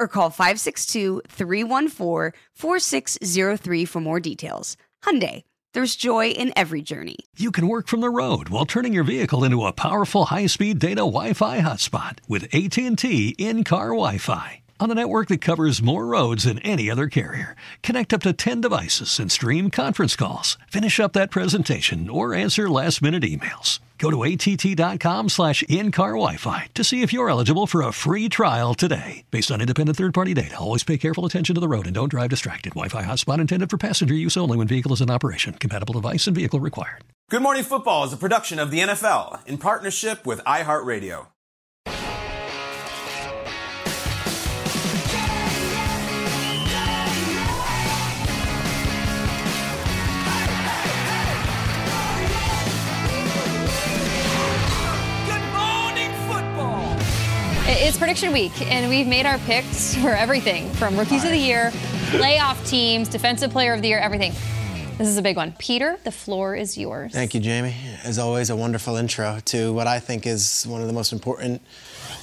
or call 562-314-4603 for more details. Hyundai, there's joy in every journey. You can work from the road while turning your vehicle into a powerful high-speed data Wi-Fi hotspot with AT&T in-car Wi-Fi. On a network that covers more roads than any other carrier, connect up to 10 devices and stream conference calls. Finish up that presentation or answer last-minute emails. Go to att.com slash in-car Wi-Fi to see if you're eligible for a free trial today. Based on independent third-party data, always pay careful attention to the road and don't drive distracted. Wi-Fi hotspot intended for passenger use only when vehicle is in operation. Compatible device and vehicle required. Good Morning Football is a production of the NFL in partnership with iHeartRadio. It's prediction week, and we've made our picks for everything from rookies of the year, playoff teams, defensive player of the year, everything. This is a big one. Peter, the floor is yours. Thank you, Jamie. As always, a wonderful intro to what I think is one of the most important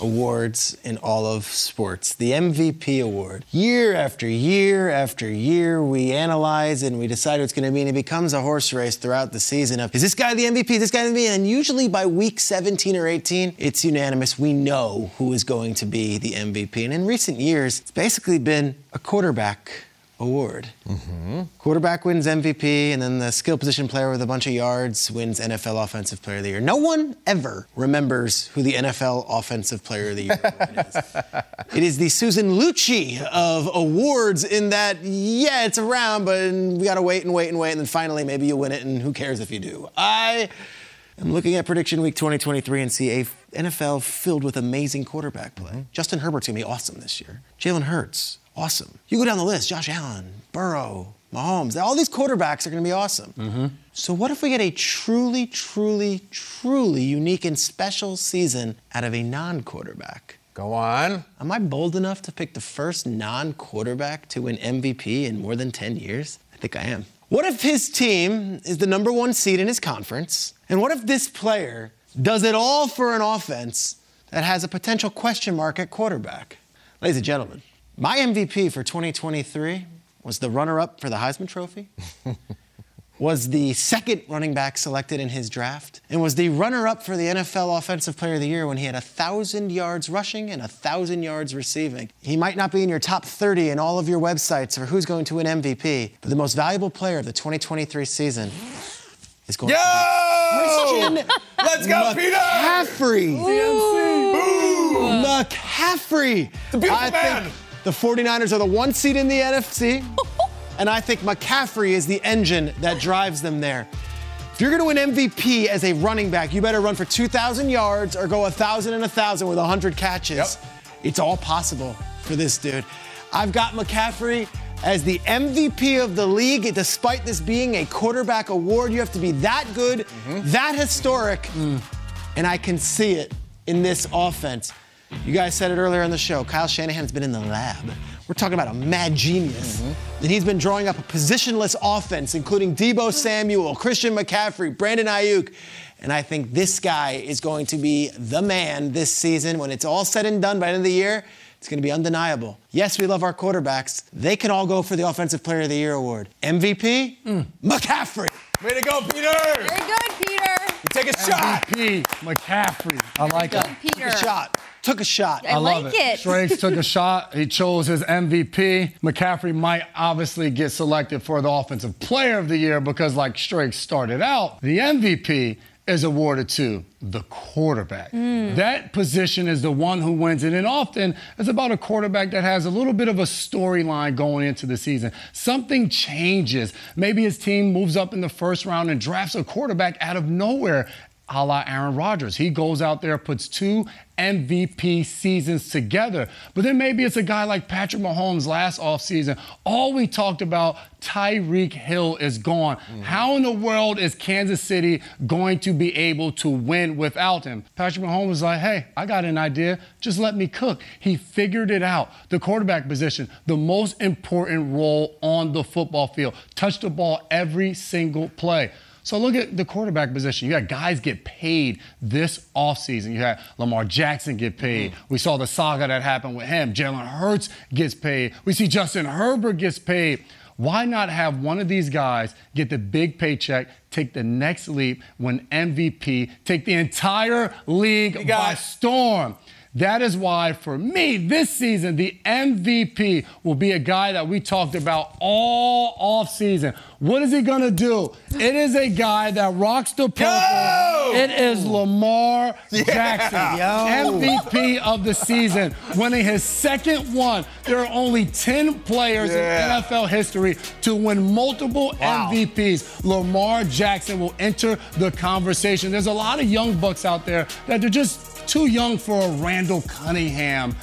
awards in all of sports the MVP award. Year after year after year, we analyze and we decide it's going to be, and it becomes a horse race throughout the season of is this guy the MVP? Is this guy the MVP? And usually by week 17 or 18, it's unanimous. We know who is going to be the MVP. And in recent years, it's basically been a quarterback award. Mm-hmm. Quarterback wins MVP, and then the skill position player with a bunch of yards wins NFL Offensive Player of the Year. No one ever remembers who the NFL Offensive Player of the Year is. it is the Susan Lucci of awards in that, yeah, it's around, but we gotta wait and wait and wait, and then finally maybe you win it, and who cares if you do? I am looking at prediction week 2023 and see a NFL filled with amazing quarterback play. Mm-hmm. Justin Herbert's gonna be awesome this year. Jalen Hurts, awesome. You go down the list Josh Allen, Burrow, Mahomes, all these quarterbacks are going to be awesome. Mm-hmm. So, what if we get a truly, truly, truly unique and special season out of a non quarterback? Go on. Am I bold enough to pick the first non quarterback to win MVP in more than 10 years? I think I am. What if his team is the number one seed in his conference? And what if this player does it all for an offense that has a potential question mark at quarterback? Ladies and gentlemen, my MVP for 2023 was the runner up for the Heisman Trophy, was the second running back selected in his draft, and was the runner up for the NFL Offensive Player of the Year when he had 1,000 yards rushing and 1,000 yards receiving. He might not be in your top 30 in all of your websites for who's going to win MVP, but the most valuable player of the 2023 season is going Yo! to be Christian Let's go, Peter! McCaffrey. Boom! McCaffrey. a beautiful I man. Think the 49ers are the one seed in the NFC, and I think McCaffrey is the engine that drives them there. If you're going to win MVP as a running back, you better run for 2,000 yards or go 1,000 and 1,000 with 100 catches. Yep. It's all possible for this dude. I've got McCaffrey as the MVP of the league. Despite this being a quarterback award, you have to be that good, mm-hmm. that historic, mm. and I can see it in this offense. You guys said it earlier in the show. Kyle Shanahan's been in the lab. We're talking about a mad genius. Mm-hmm. And he's been drawing up a positionless offense, including Deebo Samuel, Christian McCaffrey, Brandon Aiyuk. And I think this guy is going to be the man this season. When it's all said and done by the end of the year, it's going to be undeniable. Yes, we love our quarterbacks. They can all go for the Offensive Player of the Year award. MVP? Mm. McCaffrey. Way to go, Peter! Very good, Peter. Take a shot. MVP McCaffrey. I like it. Peter. Took a shot. Took a shot. I, I love like it. it. Schrags took a shot. He chose his MVP. McCaffrey might obviously get selected for the Offensive Player of the Year because, like Schrags started out, the MVP is awarded to the quarterback. Hmm. That position is the one who wins it. And often it's about a quarterback that has a little bit of a storyline going into the season. Something changes. Maybe his team moves up in the first round and drafts a quarterback out of nowhere a la Aaron Rodgers. He goes out there, puts two MVP seasons together. But then maybe it's a guy like Patrick Mahomes last offseason. All we talked about, Tyreek Hill is gone. Mm-hmm. How in the world is Kansas City going to be able to win without him? Patrick Mahomes was like, hey, I got an idea. Just let me cook. He figured it out. The quarterback position, the most important role on the football field. Touch the ball every single play. So look at the quarterback position. You got guys get paid this offseason. You had Lamar Jackson get paid. Mm-hmm. We saw the saga that happened with him. Jalen Hurts gets paid. We see Justin Herbert gets paid. Why not have one of these guys get the big paycheck, take the next leap, win MVP, take the entire league by storm? That is why, for me, this season, the MVP will be a guy that we talked about all offseason. What is he going to do? It is a guy that rocks the purple. Yo! It is Lamar Jackson, MVP of the season, winning his second one. There are only 10 players Yeah. in NFL history to win multiple Wow. MVPs. Lamar Jackson will enter the conversation. There's a lot of young bucks out there that they're just too young for a Randall Cunningham.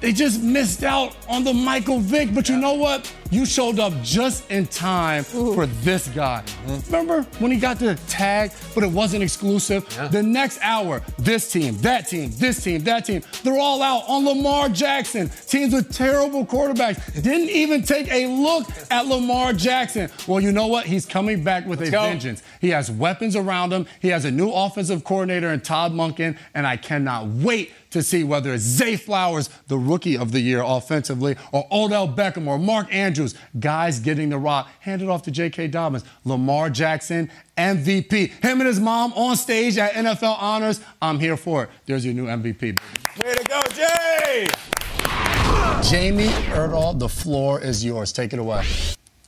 They just missed out on the Michael Vick. But you know what? You showed up just in time for this guy. Remember when he got the tag, but it wasn't exclusive? The next hour, this team, that team, this team, that team, they're all out on Lamar Jackson. Teams with terrible quarterbacks didn't even take a look at Lamar Jackson. Well, you know what? He's coming back with a go. vengeance. He has weapons around him. He has a new offensive coordinator in Todd Monken, and I cannot wait to see whether it's Zay Flowers, the rookie of the year offensively, or Odell Beckham or Mark Andrews, guys getting the rock. Hand it off to J.K. Dobbins. Lamar Jackson, MVP. Him and his mom on stage at NFL Honors. I'm here for it. There's your new MVP. baby. Way to go, Jay. Jamie Erdahl, the floor is yours. Take it away.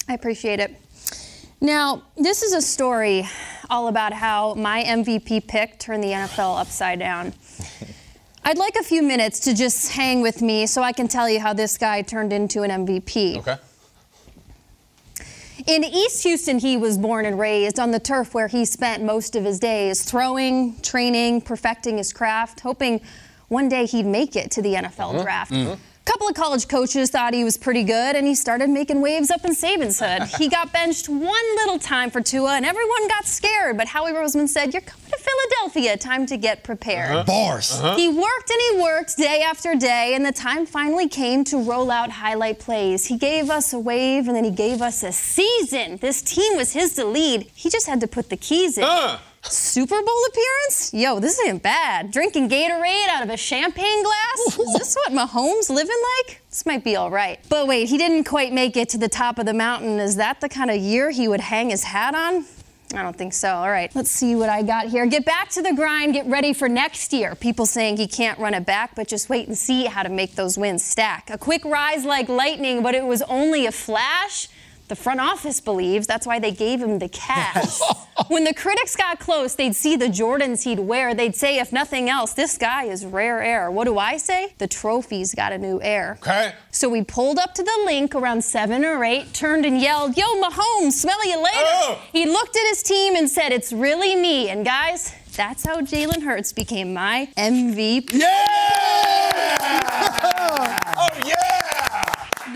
I appreciate it. Now, this is a story all about how my MVP pick turned the NFL upside down. I'd like a few minutes to just hang with me so I can tell you how this guy turned into an MVP. Okay. In East Houston, he was born and raised on the turf where he spent most of his days throwing, training, perfecting his craft, hoping one day he'd make it to the NFL uh-huh. draft. A couple of college coaches thought he was pretty good, and he started making waves up in Saban's hood. he got benched one little time for Tua, and everyone got scared. But Howie Roseman said, "You're coming to Philadelphia. Time to get prepared." Bars. He worked and he worked day after day, and the time finally came to roll out highlight plays. He gave us a wave and then he gave us a season. This team was his to lead. He just had to put the keys in. Uh. Super Bowl appearance? Yo, this ain't bad. Drinking Gatorade out of a champagne glass? Is this what Mahomes living like? This might be all right. But wait, he didn't quite make it to the top of the mountain. Is that the kind of year he would hang his hat on? I don't think so. All right, let's see what I got here. Get back to the grind, get ready for next year. People saying he can't run it back, but just wait and see how to make those wins stack. A quick rise like lightning, but it was only a flash. The front office believes that's why they gave him the cash. when the critics got close, they'd see the Jordans he'd wear. They'd say, if nothing else, this guy is rare air. What do I say? The trophy's got a new air. Okay. So we pulled up to the link around seven or eight, turned and yelled, Yo, Mahomes, smell you later. Oh. He looked at his team and said, It's really me. And guys, that's how Jalen Hurts became my MVP. Yeah! oh, yeah!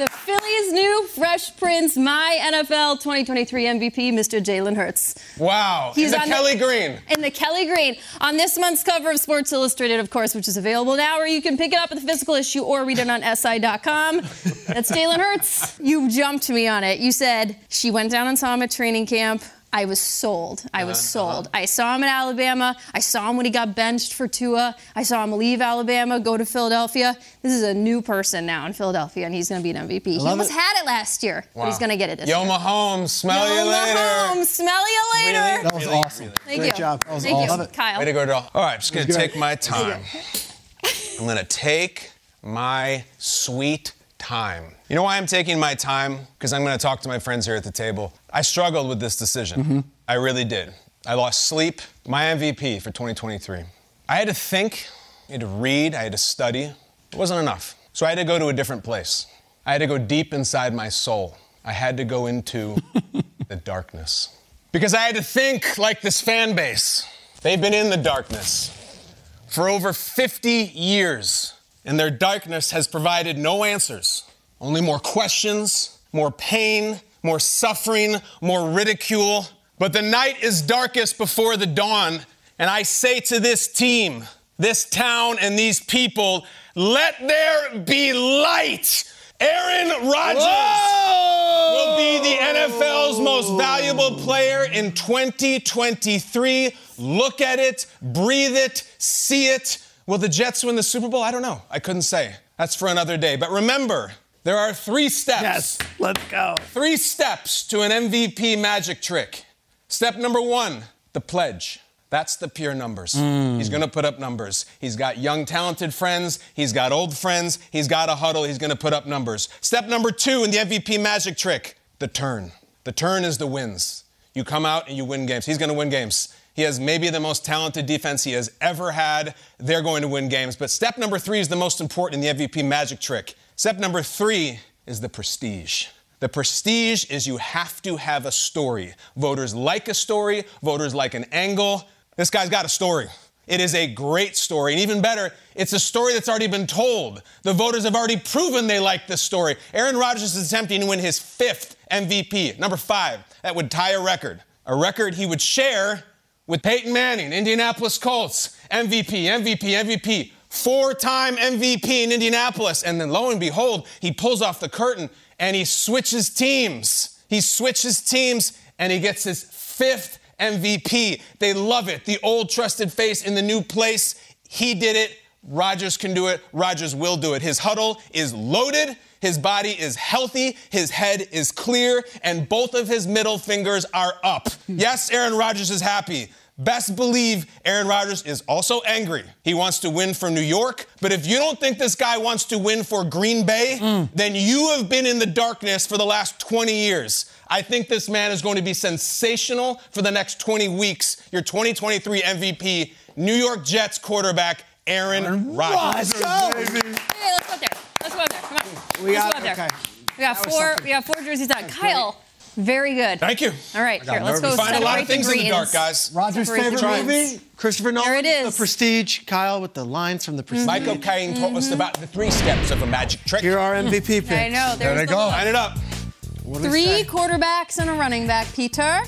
The Philly's new Fresh Prince, my NFL 2023 MVP, Mr. Jalen Hurts. Wow. He's In the on the- Kelly Green. In the Kelly Green. On this month's cover of Sports Illustrated, of course, which is available now, or you can pick it up at the physical issue or read it on SI.com. That's Jalen Hurts. You jumped me on it. You said she went down and saw him at training camp. I was sold. I was uh-huh, uh-huh. sold. I saw him at Alabama. I saw him when he got benched for Tua. I saw him leave Alabama, go to Philadelphia. This is a new person now in Philadelphia, and he's going to be an MVP. He almost it. had it last year, but he's going to get it this Yo, year. Mahomes, smell Yo, you later. Mahomes, smell you later. That was awesome. Thank Great you. job. That was Thank awesome. you, Kyle. Way to go, doll. All right, I'm just gonna take my time. I'm gonna take my sweet time. You know why I'm taking my time? Because I'm gonna talk to my friends here at the table. I struggled with this decision. Mm-hmm. I really did. I lost sleep. My MVP for 2023. I had to think, I had to read, I had to study. It wasn't enough. So I had to go to a different place. I had to go deep inside my soul. I had to go into the darkness. Because I had to think like this fan base. They've been in the darkness for over 50 years, and their darkness has provided no answers, only more questions, more pain, more suffering, more ridicule. But the night is darkest before the dawn, and I say to this team, this town, and these people, let there be light. Aaron Rodgers will be the NFL's most valuable player in 2023. Look at it, breathe it, see it. Will the Jets win the Super Bowl? I don't know. I couldn't say. That's for another day. But remember, there are three steps. Yes, let's go. Three steps to an MVP magic trick. Step number one, the pledge. That's the pure numbers. Hmm. He's going to put up numbers. He's got young, talented friends. He's got old friends. He's got a huddle. He's going to put up numbers. Step number two in the MVP magic trick, the turn. The turn is the wins. You come out and you win games. He's going to win games. He has maybe the most talented defense he has ever had. They're going to win games. But step number three is the most important in the MVP magic trick. Step number three is the prestige. The prestige is you have to have a story. Voters like a story, voters like an angle. This guy's got a story. It is a great story. And even better, it's a story that's already been told. The voters have already proven they like this story. Aaron Rodgers is attempting to win his fifth MVP, number five. That would tie a record. A record he would share with Peyton Manning, Indianapolis Colts, MVP, MVP, MVP, four time MVP in Indianapolis. And then lo and behold, he pulls off the curtain and he switches teams. He switches teams and he gets his fifth MVP. They love it. The old trusted face in the new place. He did it. Rodgers can do it. Rodgers will do it. His huddle is loaded. His body is healthy. His head is clear. And both of his middle fingers are up. Yes, Aaron Rodgers is happy. Best believe Aaron Rodgers is also angry. He wants to win for New York, but if you don't think this guy wants to win for Green Bay, then you have been in the darkness for the last 20 years. I think this man is going to be sensational for the next 20 weeks. Your 2023 MVP, New York Jets quarterback Aaron Rodgers. Let's go. Hey, let's go there. Let's go there. Come on. We let's got- go up there. okay. We got was four. We got four jerseys done. Kyle, very good. Thank you. All right, here, let's go. We find a lot of things the in the dark, guys. Rodgers' favorite greens. movie, Christopher Nolan. There it is. The Prestige. Kyle with the lines from the Prestige. Michael Caine told us about the three steps of a magic trick. Here are MVP picks. Mm-hmm. I know. There they the go. look. Line it up. What Three quarterbacks and a running back, Peter.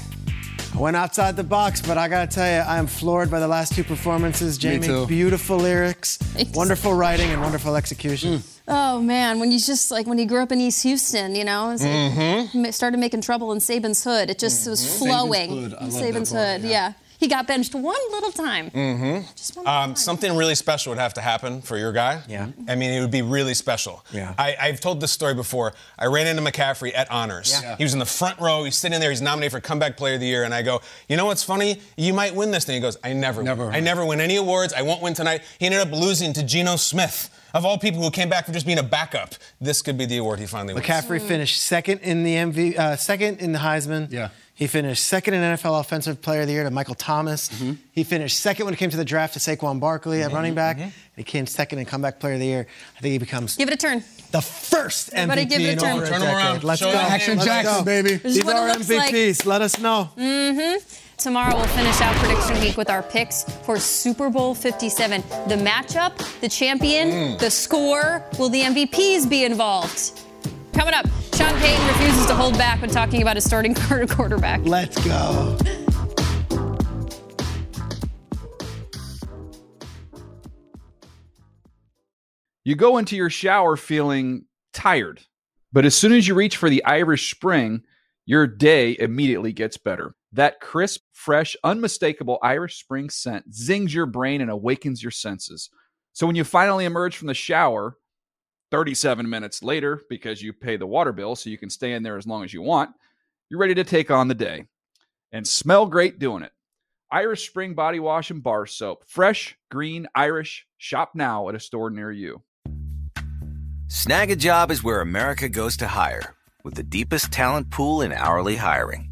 I went outside the box, but I gotta tell you, I am floored by the last two performances. Jamie, too. beautiful lyrics, Thanks. wonderful writing, and wonderful execution. Oh man, when you just like when he grew up in East Houston, you know, like, Mm-hmm. started making trouble in Saban's hood. It just was flowing. Hood. I in love that Saban's hood, yeah. yeah. He got benched one little time. Mm-hmm. Just one Um, time. something really special would have to happen for your guy. Yeah. I mean, it would be really special. Yeah. I, I've told this story before. I ran into McCaffrey at honors. Yeah. He was in the front row. He's sitting there. He's nominated for Comeback Player of the Year. And I go, you know what's funny? You might win this thing. He goes, I never, Never. win. I never win any awards. I won't win tonight. He ended up losing to Geno Smith. Of all people who came back from just being a backup, this could be the award he finally wins. McCaffrey finished second in the MV, uh, second in the Heisman. Yeah. He finished second in NFL Offensive Player of the Year to Michael Thomas. Mm-hmm. He finished second when it came to the draft to Saquon Barkley at running back. And he came second in Comeback Player of the Year. I think he becomes Give it a turn. the first Everybody MVP give it a in turn. over a decade. around. Let's Show go. Action Jackson, baby. These are it looks like. MVPs. Let us know. Tomorrow we'll finish out prediction week with our picks for Super Bowl 57. The matchup, the champion, mm. the score. Will the MVPs be involved? Coming up, Sean Payton refuses to hold back when talking about his starting quarterback. Let's go. You go into your shower feeling tired, but as soon as you reach for the Irish Spring, your day immediately gets better. That crisp, fresh, unmistakable Irish Spring scent zings your brain and awakens your senses. So when you finally emerge from the shower, 37 minutes later, because you pay the water bill so you can stay in there as long as you want, you're ready to take on the day and smell great doing it. Irish Spring Body Wash and Bar Soap. Fresh, green, Irish. Shop now at a store near you. Snagajob is where America goes to hire, with the deepest talent pool in hourly hiring.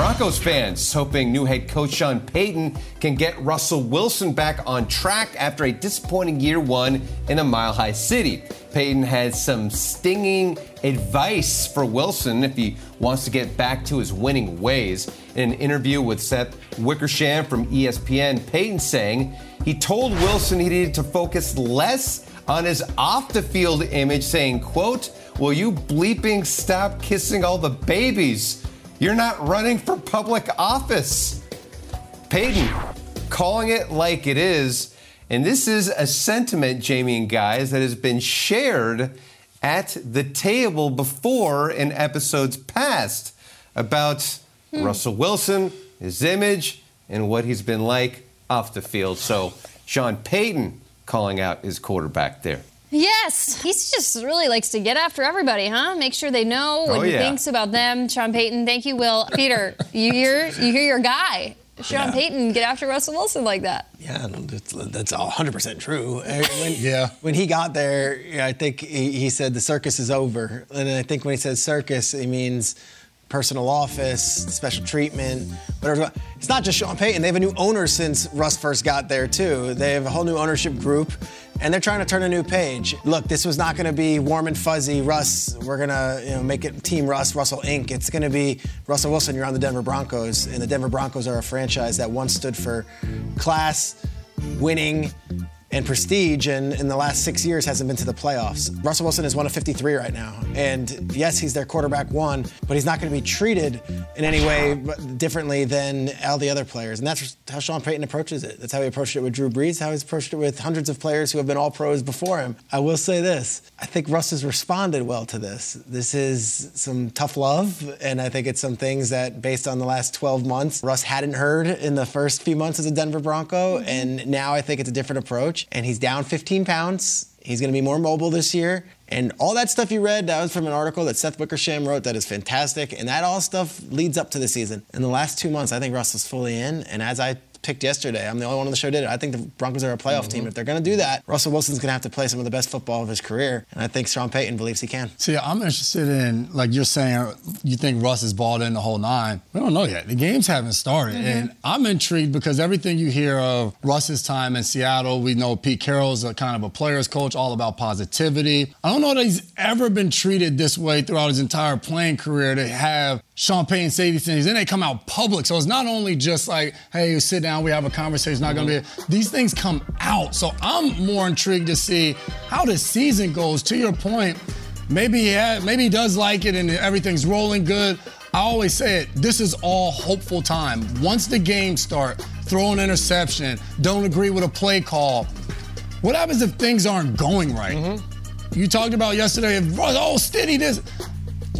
Broncos fans hoping new head coach Sean Payton can get Russell Wilson back on track after a disappointing year one in a mile high city. Payton has some stinging advice for Wilson if he wants to get back to his winning ways. In an interview with Seth Wickersham from ESPN, Payton saying he told Wilson he needed to focus less on his off the field image, saying, quote, Will you bleeping stop kissing all the babies? You're not running for public office. Payton calling it like it is. And this is a sentiment, Jamie and guys, that has been shared at the table before in episodes past about hmm. Russell Wilson, his image, and what he's been like off the field. So, Sean Payton calling out his quarterback there. Yes, he just really likes to get after everybody, huh? Make sure they know oh, what oh, he yeah. thinks about them. Sean Payton, thank you, Will. Peter, you hear you hear your guy. Sean yeah. Payton get after Russell Wilson like that. Yeah, that's, that's 100% true. Uh, when, yeah. When he got there, I think he, he said the circus is over. And I think when he says circus, he means personal office, special treatment, whatever. It's not just Sean Payton. They have a new owner since Russ first got there, too. They have a whole new ownership group, and they're trying to turn a new page. Look, this was not going to be warm and fuzzy Russ. We're going to you know, make it Team Russ, Russell Inc. It's going to be Russell Wilson, you're on the Denver Broncos, and the Denver Broncos are a franchise that once stood for class, winning, and prestige and in the last six years hasn't been to the playoffs. Russell Wilson is one of 53 right now. And yes, he's their quarterback one, but he's not going to be treated in any way differently than all the other players. And that's how Sean Payton approaches it. That's how he approached it with Drew Brees, how he's approached it with hundreds of players who have been all pros before him. I will say this I think Russ has responded well to this. This is some tough love, and I think it's some things that, based on the last 12 months, Russ hadn't heard in the first few months as a Denver Bronco. And now I think it's a different approach and he's down 15 pounds. He's going to be more mobile this year. And all that stuff you read, that was from an article that Seth Wickersham wrote that is fantastic. And that all stuff leads up to the season. In the last two months, I think Russell's fully in. And as I picked yesterday. I'm the only one on the show did it. I think the Broncos are a playoff mm-hmm. team. If they're going to do that, Russell Wilson's going to have to play some of the best football of his career, and I think Sean Payton believes he can. See, I'm interested in like you're saying. You think Russ is balled in the whole nine? We don't know yet. The games haven't started, mm-hmm. and I'm intrigued because everything you hear of Russ's time in Seattle, we know Pete Carroll's a kind of a player's coach, all about positivity. I don't know that he's ever been treated this way throughout his entire playing career to have Sean Payton say these things. Then they come out public. So it's not only just like, hey, sit down, we have a conversation. It's not going to be. These things come out. So I'm more intrigued to see how the season goes. To your point, maybe he had, maybe he does like it and everything's rolling good. I always say it, this is all hopeful time. Once the game start, throw an interception, don't agree with a play call. What happens if things aren't going right? Mm-hmm. You talked about yesterday, oh, Stiddy this.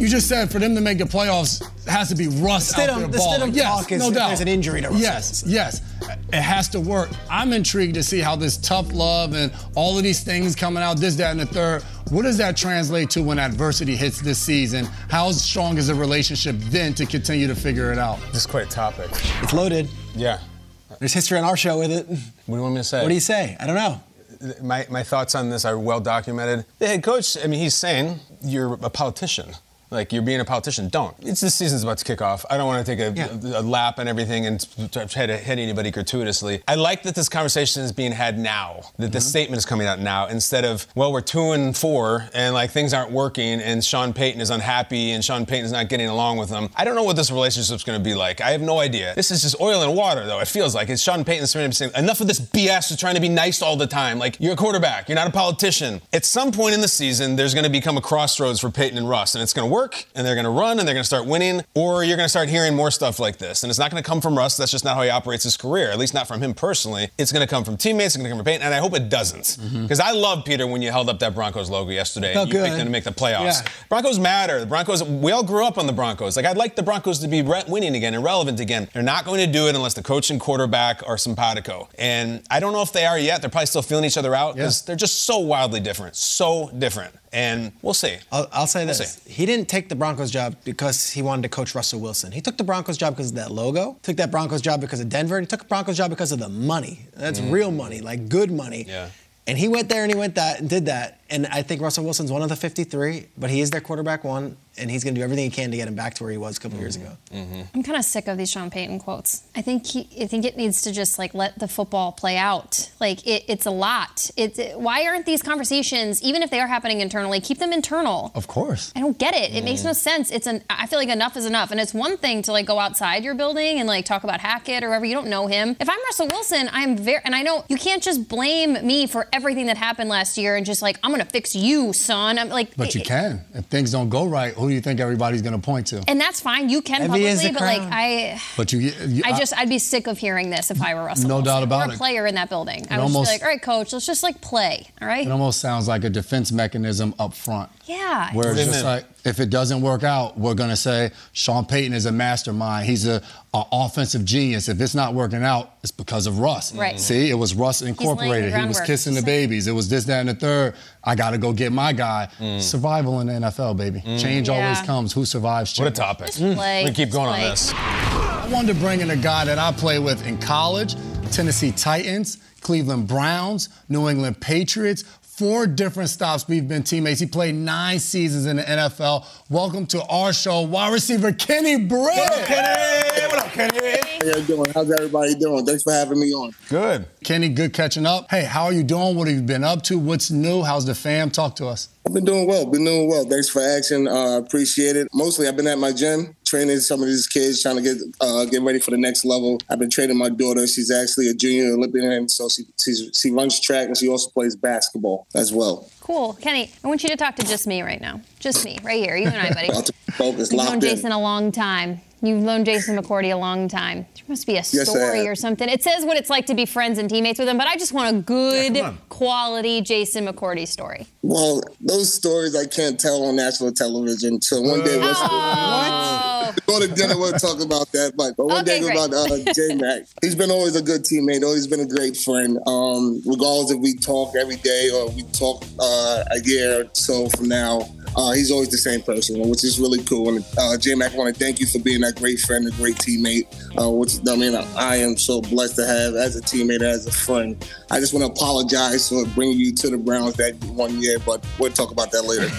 You just said for them to make the playoffs, it has to be Russ The out Stidham- there the balling. Stidham yes, talk is no doubt. there's an injury to Russ Yes, yes. It has to work. I'm intrigued to see how this tough love and all of these things coming out, this, that, and the third. What does that translate to when adversity hits this season? How strong is the relationship then to continue to figure it out? This is quite a topic. It's loaded. Yeah. There's history on our show with it. What do you want me to say? What do you say? I don't know. my, my thoughts on this are well documented. The head coach, I mean, he's saying you're a politician. Like you're being a politician. Don't. It's this season's about to kick off. I don't want to take a, a, lap and everything and try to hit anybody gratuitously. I like that this conversation is being had now. That Mm-hmm. statement is coming out now instead of well we're two and four and like things aren't working and Sean Payton is unhappy and Sean Payton's not getting along with them. I don't know what this relationship's going to be like. I have no idea. This is just oil and water though. It feels like it's Sean Payton saying enough of this BS of trying to be nice all the time. Like you're a quarterback. You're not a politician. At some point in the season, there's going to become a crossroads for Payton and Russ, and it's going to work, and they're going to run, and they're going to start winning, or you're going to start hearing more stuff like this. And it's not going to come from Russ. That's just not how he operates his career, at least not from him personally. It's going to come from teammates. It's going to come from Payton, and I hope it doesn't. Mm-hmm. Because I love Peter when you held up that Broncos logo yesterday. And you good. picked them to make the playoffs. Yeah. Broncos matter. The Broncos. We all grew up on the Broncos. Like I'd like the Broncos to be re- winning again and relevant again. They're not going to do it unless the coach and quarterback are simpatico. And I don't know if they are yet. They're probably still feeling each other out because they're just so wildly different, so different. And we'll see. I'll, I'll say We'll this. see. He didn't take the Broncos job because he wanted to coach Russell Wilson. He took the Broncos job because of that logo. Took that Broncos job because of Denver. He took the Broncos job because of the money. That's mm. real money, like good money. Yeah. And he went there and he went that and did that. And I think Russell Wilson's one of the 53, but he is their quarterback one, and he's going to do everything he can to get him back to where he was a couple years mm-hmm. ago. Mm-hmm. I'm kind of sick of these Sean Payton quotes. I think he, I think it needs to just like let the football play out. Like it, it's a lot. It's it, why aren't these conversations, even if they are happening internally, keep them internal? Of course. I don't get it. It makes no mm. sense. It's an. I feel like enough is enough, and it's one thing to like go outside your building and like talk about Hackett or whoever you don't know him. If I'm Russell Wilson, I'm very, and I know you can't just blame me for everything that happened last year and just like I'm gonna fix you, son. I'm like, But you can. If things don't go right, who do you think everybody's going to point to? and that's fine. You can Heavy publicly, the but like. I. But you, you I just, I'd be sick of hearing this if I were Russell No Wilson doubt about or a it. player in that building. I It would almost- just be like, all right, coach, let's just like play, all right? It almost sounds like a defense mechanism up front. Yeah. Where it's just like, if it doesn't work out, we're going to say Sean Payton is a mastermind. He's a, a offensive genius. If it's not working out, it's because of Russ. Right. Mm-hmm. See, it was Russ Incorporated. He was kissing the babies. It was this, that, and the third. I got to go get my guy. Mm. Survival in the NFL, baby. Mm. Change always comes. Who survives? What a topic. Just play. Mm. We keep going on this. I wanted to bring in a guy that I played with in college, Tennessee Titans, Cleveland Browns, New England Patriots. Four different stops. We've been teammates. He played nine seasons in the NFL. Welcome to our show, wide receiver Kenny Britt. Kenny, what up, Kenny? How you doing? How's everybody doing? Thanks for having me on. Good. Kenny, good catching up. Hey, how are you doing? What have you been up to? What's new? How's the fam? Talk to us. I've been doing well. Been doing well. Thanks for asking. Uh, appreciate it. Mostly, I've been at my gym training some of these kids, trying to get uh, get ready for the next level. I've been training my daughter. She's actually a junior Olympian, so she she's, she runs track and she also plays basketball as well. Cool. Kenny, I want you to talk to just me right now. Just me, right here. You and I, buddy. About to focus, You've known locked in. Jason a long time. You've known Jason McCourty a long time. There must be a I story have. or something. It says what it's like to be friends and teammates with him, but I just want a good quality Jason McCourty story. Well, those stories I can't tell on national television. So one day go to dinner. We'll talk about that. But, but one Okay, day great. about uh, J Mac. He's been always a good teammate. Always been a great friend. Um, regardless if we talk every day or we talk uh, a year or so from now. Uh, he's always the same person, which is really cool. And uh, J Mac, I want to thank you for being that great friend, a great teammate. Uh, which I mean, I am so blessed to have as a teammate, as a friend. I just want to apologize for bringing you to the Browns that one year, but we'll talk about that later.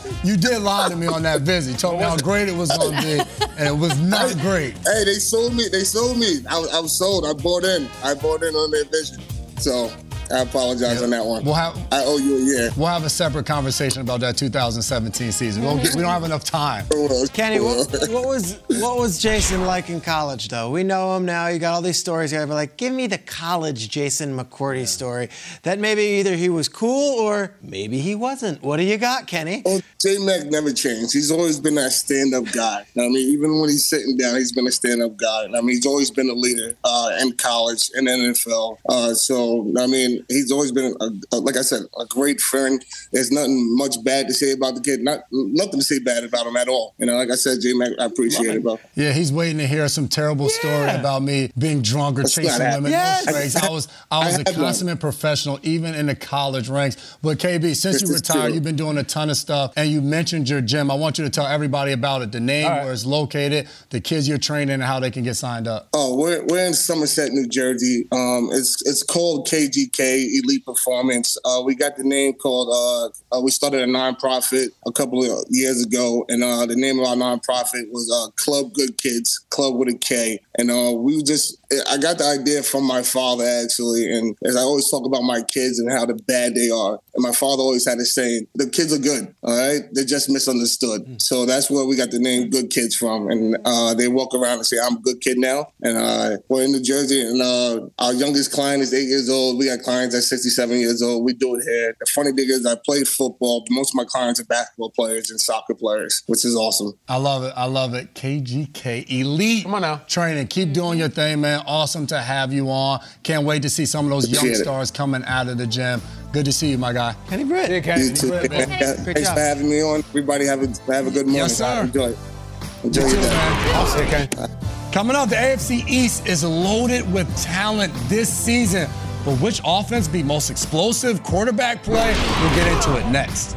You did lie to me on that visit. Told me how great it was going to be, and it was not great. Hey, they sold me. They sold me. I, was- I was sold. I bought in. I bought in on their vision. So I apologize yeah. on that one. We'll have, I owe you a year. We'll have a separate conversation about that 2017 season. We'll get, we don't have enough time. Kenny, what, what, was what was Jason like in college, though? We know him now. You got all these stories here. But like, give me the college Jason McCourty yeah. story. That maybe either he was cool or maybe he wasn't. What do you got, Kenny? Well, J Mac never changed. He's always been that stand-up guy. I mean, even when he's sitting down, he's been a stand-up guy. I mean, he's always been a leader uh, in college and NFL. Uh, so, I mean, he's always been, a, a, like I said, a great friend. There's nothing much bad to say about the kid. Not nothing to say bad about him at all. You know, like I said, J Mac, I appreciate it, bro. Yeah, he's waiting to hear some terrible yeah. story about me being drunk or That's chasing women. Yes. I, I was, I was I a consummate one. professional, even in the college ranks. But KB, since this you retired, you've been doing a ton of stuff, and you mentioned your gym. I want you to tell everybody about it, the name, right. where it's located, the kids you're training, and how they can get signed up. Oh, we're, we're in Somerset, New Jersey. Um, it's it's called KGK Elite Performance. Uh, we got the name called. Uh, uh, we started a nonprofit a couple of years ago, and uh, the name of our nonprofit was uh, Club Good Kids, Club with a K. And we just, I got the idea from my father actually, and as I always talk about my kids and how the bad they are, and my father always had this saying, "The kids are good, all right? They're just misunderstood." Mm. So that's where we got the name Good Kids from, and uh, they walk around and say, "I'm a good kid now," and uh, we're in New Jersey, and uh, our youngest client is eight years old. We got clients at 67 years old. We do it here. The funny thing is, I played football. Most of my clients are basketball players and soccer players, which is awesome. I love it. I love it. KGK Elite Come on now. Training. Keep doing your thing, man. Awesome to have you on. Can't wait to see some of those Appreciate young stars coming out of the gym. Good to see you, my guy. Kenny Britt. Yeah, Kenny, you too. Britt, Thanks for having me on. Everybody have a have a good morning. Yes, sir. Enjoy. Enjoy you your day. Awesome, Kenny. Coming up, the AFC East is loaded with talent this season. But which offense be most explosive? Quarterback play? We'll get into it next.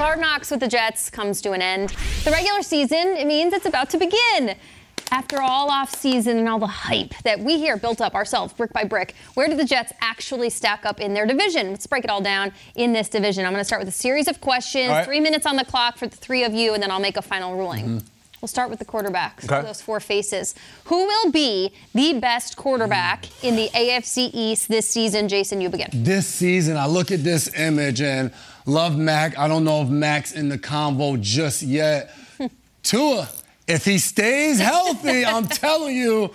As Hard Knocks with the Jets comes to an end, the regular season, it means it's about to begin. After all off season and all the hype that we here built up ourselves brick by brick, where do the Jets actually stack up in their division? Let's break it all down in this division. I'm going to start with a series of questions, right. three minutes on the clock for the three of you, and then I'll make a final ruling. Mm-hmm. We'll start with the quarterbacks, okay. those four faces. Who will be the best quarterback in the AFC East this season? Jason, you begin. This season, I look at this image and love Mac. I don't know if Mac's in the convo just yet. Tua, if he stays healthy, I'm telling you,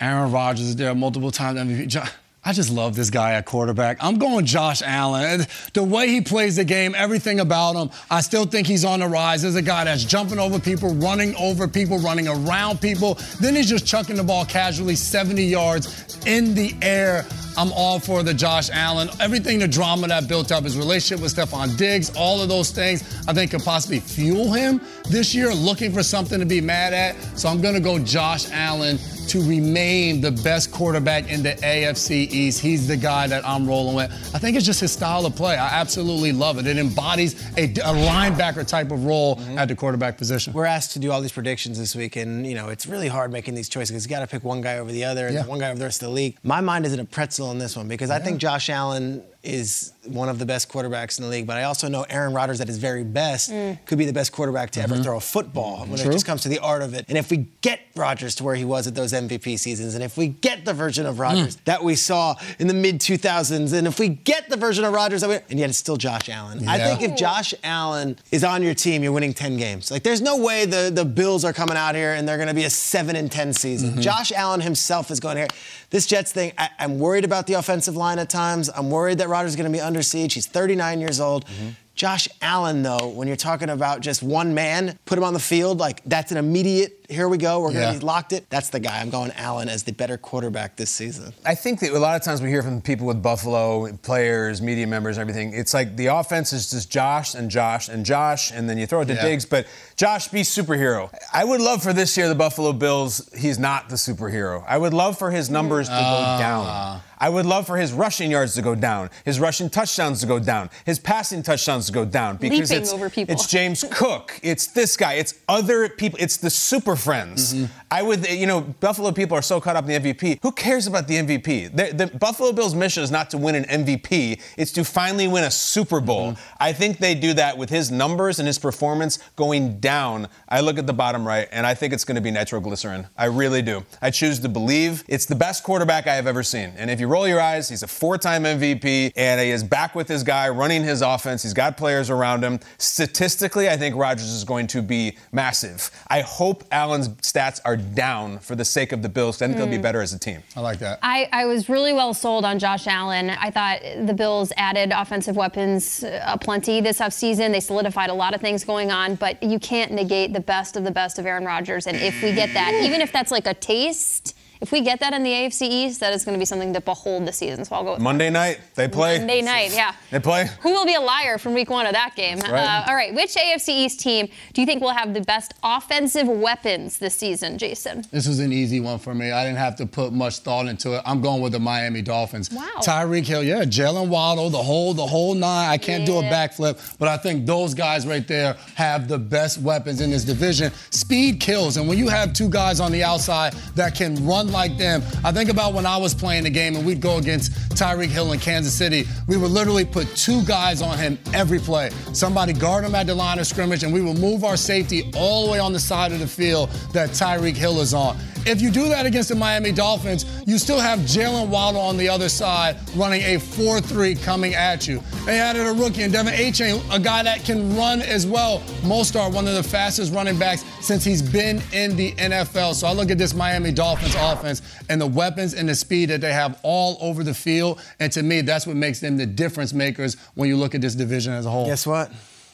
Aaron Rodgers is there multiple times MVP. I just love this guy at quarterback. I'm going Josh Allen. The way he plays the game, everything about him, I still think he's on the rise. There's a guy that's jumping over people, running over people, running around people. Then he's just chucking the ball casually 70 yards in the air. I'm all for the Josh Allen. Everything the drama that built up, his relationship with Stefon Diggs, all of those things, I think could possibly fuel him this year, looking for something to be mad at. So I'm going to go Josh Allen to remain the best quarterback in the AFC East. He's the guy that I'm rolling with. I think it's just his style of play. I absolutely love it. It embodies a, a linebacker type of role mm-hmm. at the quarterback position. We're asked to do all these predictions this week, and you know it's really hard making these choices because you got to pick one guy over the other, and yeah. one guy over the rest of the league. My mind is in a pretzel on this one because yeah. I think Josh Allen is one of the best quarterbacks in the league, but I also know Aaron Rodgers at his very best mm. could be the best quarterback to mm-hmm. ever throw a football when True. it just comes to the art of it. And if we get Rodgers to where he was at those MVP seasons, and if we get the version of Rodgers mm. that we saw in the mid 2000s, and if we get the version of Rodgers, we, and yet it's still Josh Allen. Yeah. I think if Josh Allen is on your team, you're winning 10 games. Like there's no way the, the Bills are coming out here and they're going to be a 7 and 10 season. Mm-hmm. Josh Allen himself is going here. This Jets thing, I, am worried about the offensive line at times. I'm worried that Rodgers is going to be under siege. He's 39 years old. Mm-hmm. Josh Allen, though, when you're talking about just one man, put him on the field, like that's an immediate here we go, we're yeah. going to be locked it. That's the guy. I'm going Allen as the better quarterback this season. I think that a lot of times we hear from people with Buffalo, players, media members, everything. It's like the offense is just Josh and Josh and Josh, and then you throw it to yeah. Diggs, but Josh be superhero. I would love for this year the Buffalo Bills, he's not the superhero. I would love for his numbers to uh, go down. I would love for his rushing yards to go down, his rushing touchdowns to go down, his passing touchdowns to go down because Leaping it's, over people. it's James Cook, it's this guy, it's other people, it's the super friends. Mm-hmm. I would, you know, Buffalo people are so caught up in the MVP. Who cares about the MVP? The, the, Buffalo Bills' mission is not to win an MVP, it's to finally win a Super Bowl. Mm-hmm. I think they do that with his numbers and his performance going down. I look at the bottom right, and I think it's going to be nitroglycerin. I really do. I choose to believe it's the best quarterback I have ever seen. And if you roll your eyes, he's a four time MVP, and he is back with his guy running his offense. He's got players around him. Statistically, I think Rodgers is going to be massive. I hope Allen's stats are down for the sake of the Bills. I think mm. they'll be mm. better as a team. I like that. I, I was really well sold on Josh Allen. I thought the Bills added offensive weapons uh, plenty this offseason. They solidified a lot of things going on, but you can't negate the best of the best of Aaron Rodgers. And if we get that, even if that's like a taste, if we get that in the AFC East, that is going to be something to behold this season. So I'll go. Monday that. night they play. Monday night, yeah. They play. Who will be a liar from Week One of that game? Right. Uh, all right. Which AFC East team do you think will have the best offensive weapons this season, Jason? This was an easy one for me. I didn't have to put much thought into it. I'm going with the Miami Dolphins. Wow. Tyreek Hill, yeah, Jalen Waddle, the whole the whole nine. I can't yeah. do a backflip, but I think those guys right there have the best weapons in this division. Speed kills, and when you have two guys on the outside that can run like them, I think about when I was playing the game and we'd go against Tyreek Hill in Kansas City. We would literally put two guys on him every play. Somebody guard him at the line of scrimmage, and we would move our safety all the way on the side of the field that Tyreek Hill is on. If you do that against the Miami Dolphins, you still have Jalen Waddle on the other side running a 4 3 coming at you. They added a rookie, and De'Von Achane, a guy that can run as well. Mostert, one of the fastest running backs since he's been in the NFL. So I look at this Miami Dolphins offense and the weapons and the speed that they have all over the field. And to me, that's what makes them the difference makers when you look at this division as a whole. Guess what?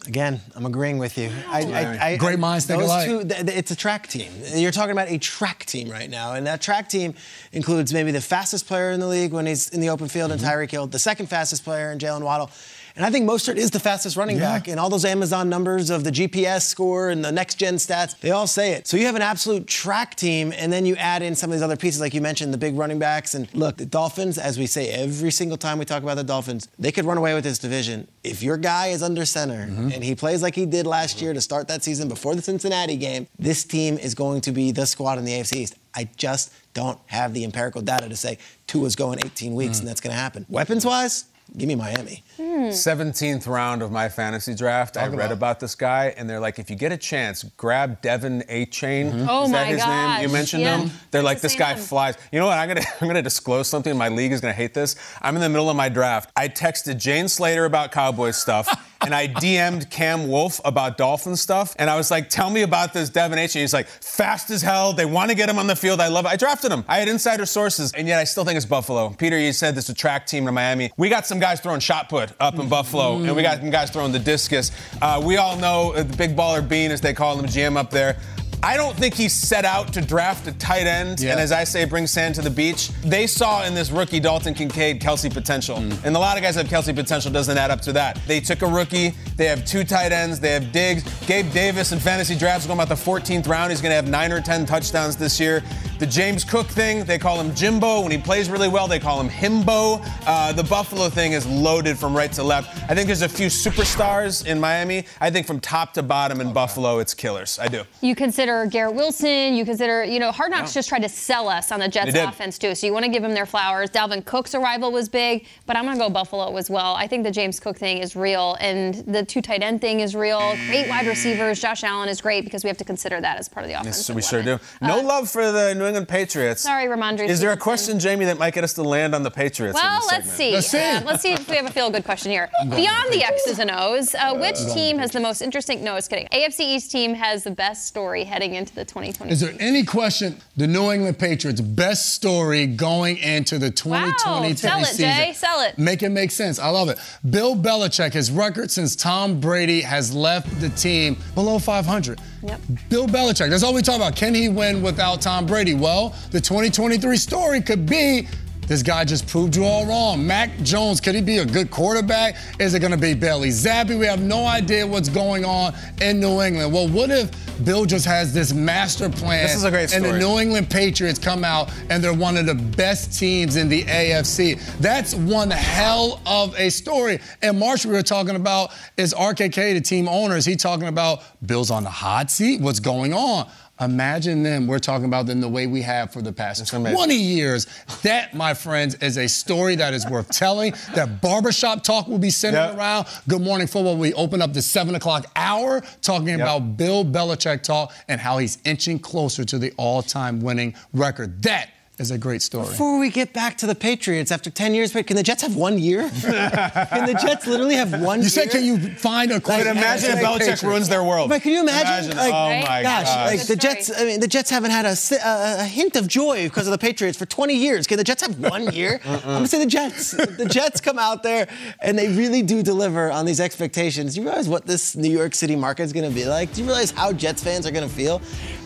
Again, I'm agreeing with you. I, I, I, Great minds think alike. Two, it's a track team. You're talking about a track team right now, and that track team includes maybe the fastest player in the league when he's in the open field mm-hmm. in Tyreek Hill, the second fastest player in Jalen Waddle, and I think Mostert is the fastest running yeah. back. And all those Amazon numbers of the GPS score and the next gen stats, they all say it. So you have an absolute track team, and then you add in some of these other pieces, like you mentioned, the big running backs. And look, the Dolphins, as we say every single time we talk about the Dolphins, they could run away with this division. If your guy is under center mm-hmm. and he plays like he did last year to start that season before the Cincinnati game, this team is going to be the squad in the AFC East. I just don't have the empirical data to say Tua's going 18 weeks mm. and that's going to happen. Weapons wise, Give me Miami. Hmm. 17th round of my fantasy draft. Talk I read about. about. this guy, and they're like, if you get a chance, grab De'Von Achane. Mm-hmm. Oh Is that my his gosh. name? You mentioned yeah. him. They're like, this guy flies. You know what? I'm gonna I'm gonna disclose something. My league is gonna hate this. I'm in the middle of my draft. I texted Jane Slater about Cowboys stuff. and I DM'd Cam Wolfe about Dolphin stuff. And I was like, tell me about this Devin H. And he's like, fast as hell. They want to get him on the field. I love it. I drafted him. I had insider sources, and yet I still think it's Buffalo. Peter, you said this is a track team in Miami. We got some guys throwing shot put up in Buffalo, and we got some guys throwing the discus. Uh, we all know uh, the big baller Beane, as they call him, GM up there. I don't think he set out to draft a tight end, Yeah. and as I say, bring sand to the beach. They saw in this rookie Dalton Kincaid Kelce potential, and a lot of guys have Kelce potential. Doesn't add up to that. They took a rookie. They have two tight ends. They have Diggs, Gabe Davis in fantasy drafts going about the 14th round. He's going to have nine or 10 touchdowns this year. The James Cook thing, they call him Jimbo. When he plays really well, they call him Himbo. Uh, the Buffalo thing is loaded from right to left. I think there's a few superstars in Miami. I think from top to bottom in Buffalo, it's killers. I do. You consider Garrett Wilson. You consider, you know, Hard Knocks just tried to sell us on the Jets offense too. So you want to give them their flowers. Dalvin Cook's arrival was big, but I'm going to go Buffalo as well. I think the James Cook thing is real, and the two tight end thing is real. Great wide receivers. Josh Allen is great because we have to consider that as part of the offense. Yes, we sure do. No love for the New England Patriots. Sorry, Rhamondre Is there a question, Jamie, that might get us to land on the Patriots? in Well, let's see. Let's see. Uh, let's see if we have a feel good question here. Beyond the X's and O's, uh, which team has the most interesting? No, it's kidding. AFC East team has the best story heading into the 2020. Is there any question the New England Patriots' best story going into the 2020 wow. Sell it, season? Jay. Sell it. Make it make sense. I love it. Bill Belichick, his record since Tom Brady has left the team below 500. Yep. Bill Belichick. That's all we talk about. Can he win without Tom Brady? Well, the 2023 story could be this guy just proved you all wrong. Mac Jones, could he be a good quarterback? Is it going to be Bailey Zappe? We have no idea what's going on in New England. Well, what if Bill just has this master plan This is a great story. and the. New England Patriots come out and they're one of the best teams in the AFC? That's one hell of a story. And Marshall, we were talking about is RKK, the team owner, is he talking about Bill's on the hot seat? What's going on? Imagine them. We're talking about them the way we have for the past 20 years. That, my friends, is a story that is worth telling. That barbershop talk will be centered Yep. around. Good Morning Football. We open up the seven o'clock hour talking about Bill Belichick talk and how he's inching closer to the all-time winning record. That is a great story. Before we get back to the Patriots, after 10 years, wait, can the Jets have one year? can the Jets literally have one You year? You said, can you find a But imagine if Belichick ruins their world. But can you imagine? Like, oh my gosh, gosh. like the Jets. I mean, the Jets haven't had a, a, a hint of joy because of the Patriots for 20 years. Can the Jets have one year? Uh-uh. I'm gonna say the Jets. the Jets come out there and they really do deliver on these expectations. Do you realize what this New York City market is gonna be like? Do you realize how Jets fans are gonna feel?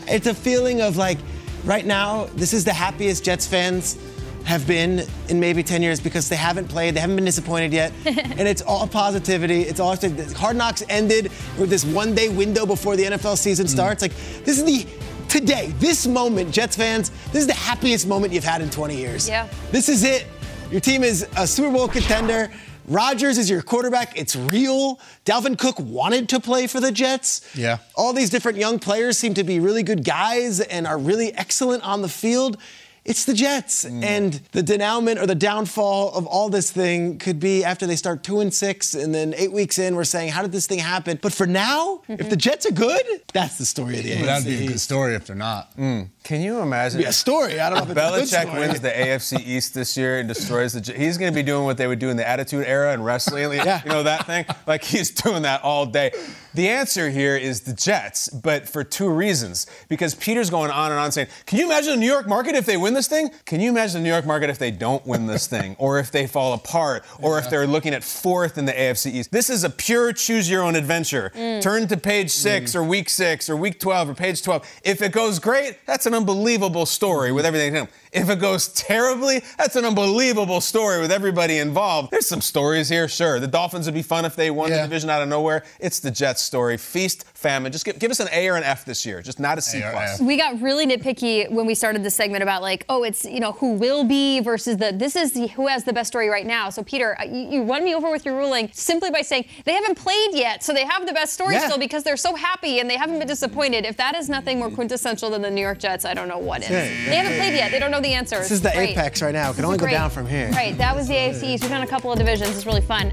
It's a feeling of like, right now, this is the happiest Jets fans have been in maybe 10 years because they haven't played, they haven't been disappointed yet. and it's all positivity. It's all Hard Knocks ended with this one day window before the NFL season mm. starts. Like, this is the today, this moment, Jets fans, this is the happiest moment you've had in 20 years. Yeah. This is it. Your team is a Super Bowl contender. Rodgers is your quarterback. It's real. Dalvin Cook wanted to play for the Jets. Yeah. All these different young players seem to be really good guys and are really excellent on the field. It's the Jets. Mm. And the denouement or the downfall of all this thing could be after they start two and six, and then eight weeks in, we're saying, how did this thing happen? But for now, if the Jets are good, that's the story of the Well, that'd be a good story if they're not. Mm. Can you imagine? Be a story. I don't know if it's a good Belichick story. wins the AFC East this year and destroys the. J- He's going to be doing what they would do in the Attitude Era and wrestling. Yeah. You know that thing? Like he's doing that all day. The answer here is the Jets, but for two reasons. Because Peter's going on and on saying, "Can you imagine the New York market if they win this thing? Can you imagine the New York market if they don't win this thing, or if they fall apart, or if they're looking at fourth in the AFC East? This is a pure choose your own adventure. Mm. Turn to page six mm. or week six or week 12 or page 12. If it goes great, that's an unbelievable story with everything. in. If it goes terribly, that's an unbelievable story with everybody involved. There's some stories here, sure. The Dolphins would be fun if they won Yeah. the division out of nowhere. It's the Jets story. Feast, famine. Just give, give us an A or an F this year, just not a C A plus. We got really nitpicky when we started this segment about like, oh, it's you know who will be versus the this is the, who has the best story right now. So Peter, uh, you, you won me over with your ruling simply by saying they haven't played yet, so they have the best story Yeah. still because they're so happy and they haven't been disappointed. If that is nothing more quintessential than the New York Jets, I don't know what is. Yeah, they haven't played yet. They don't know the answers. This is the Great. apex right now. It can This only is go down from here. Right. That was the AFC East. We've done a couple of divisions. It's really fun.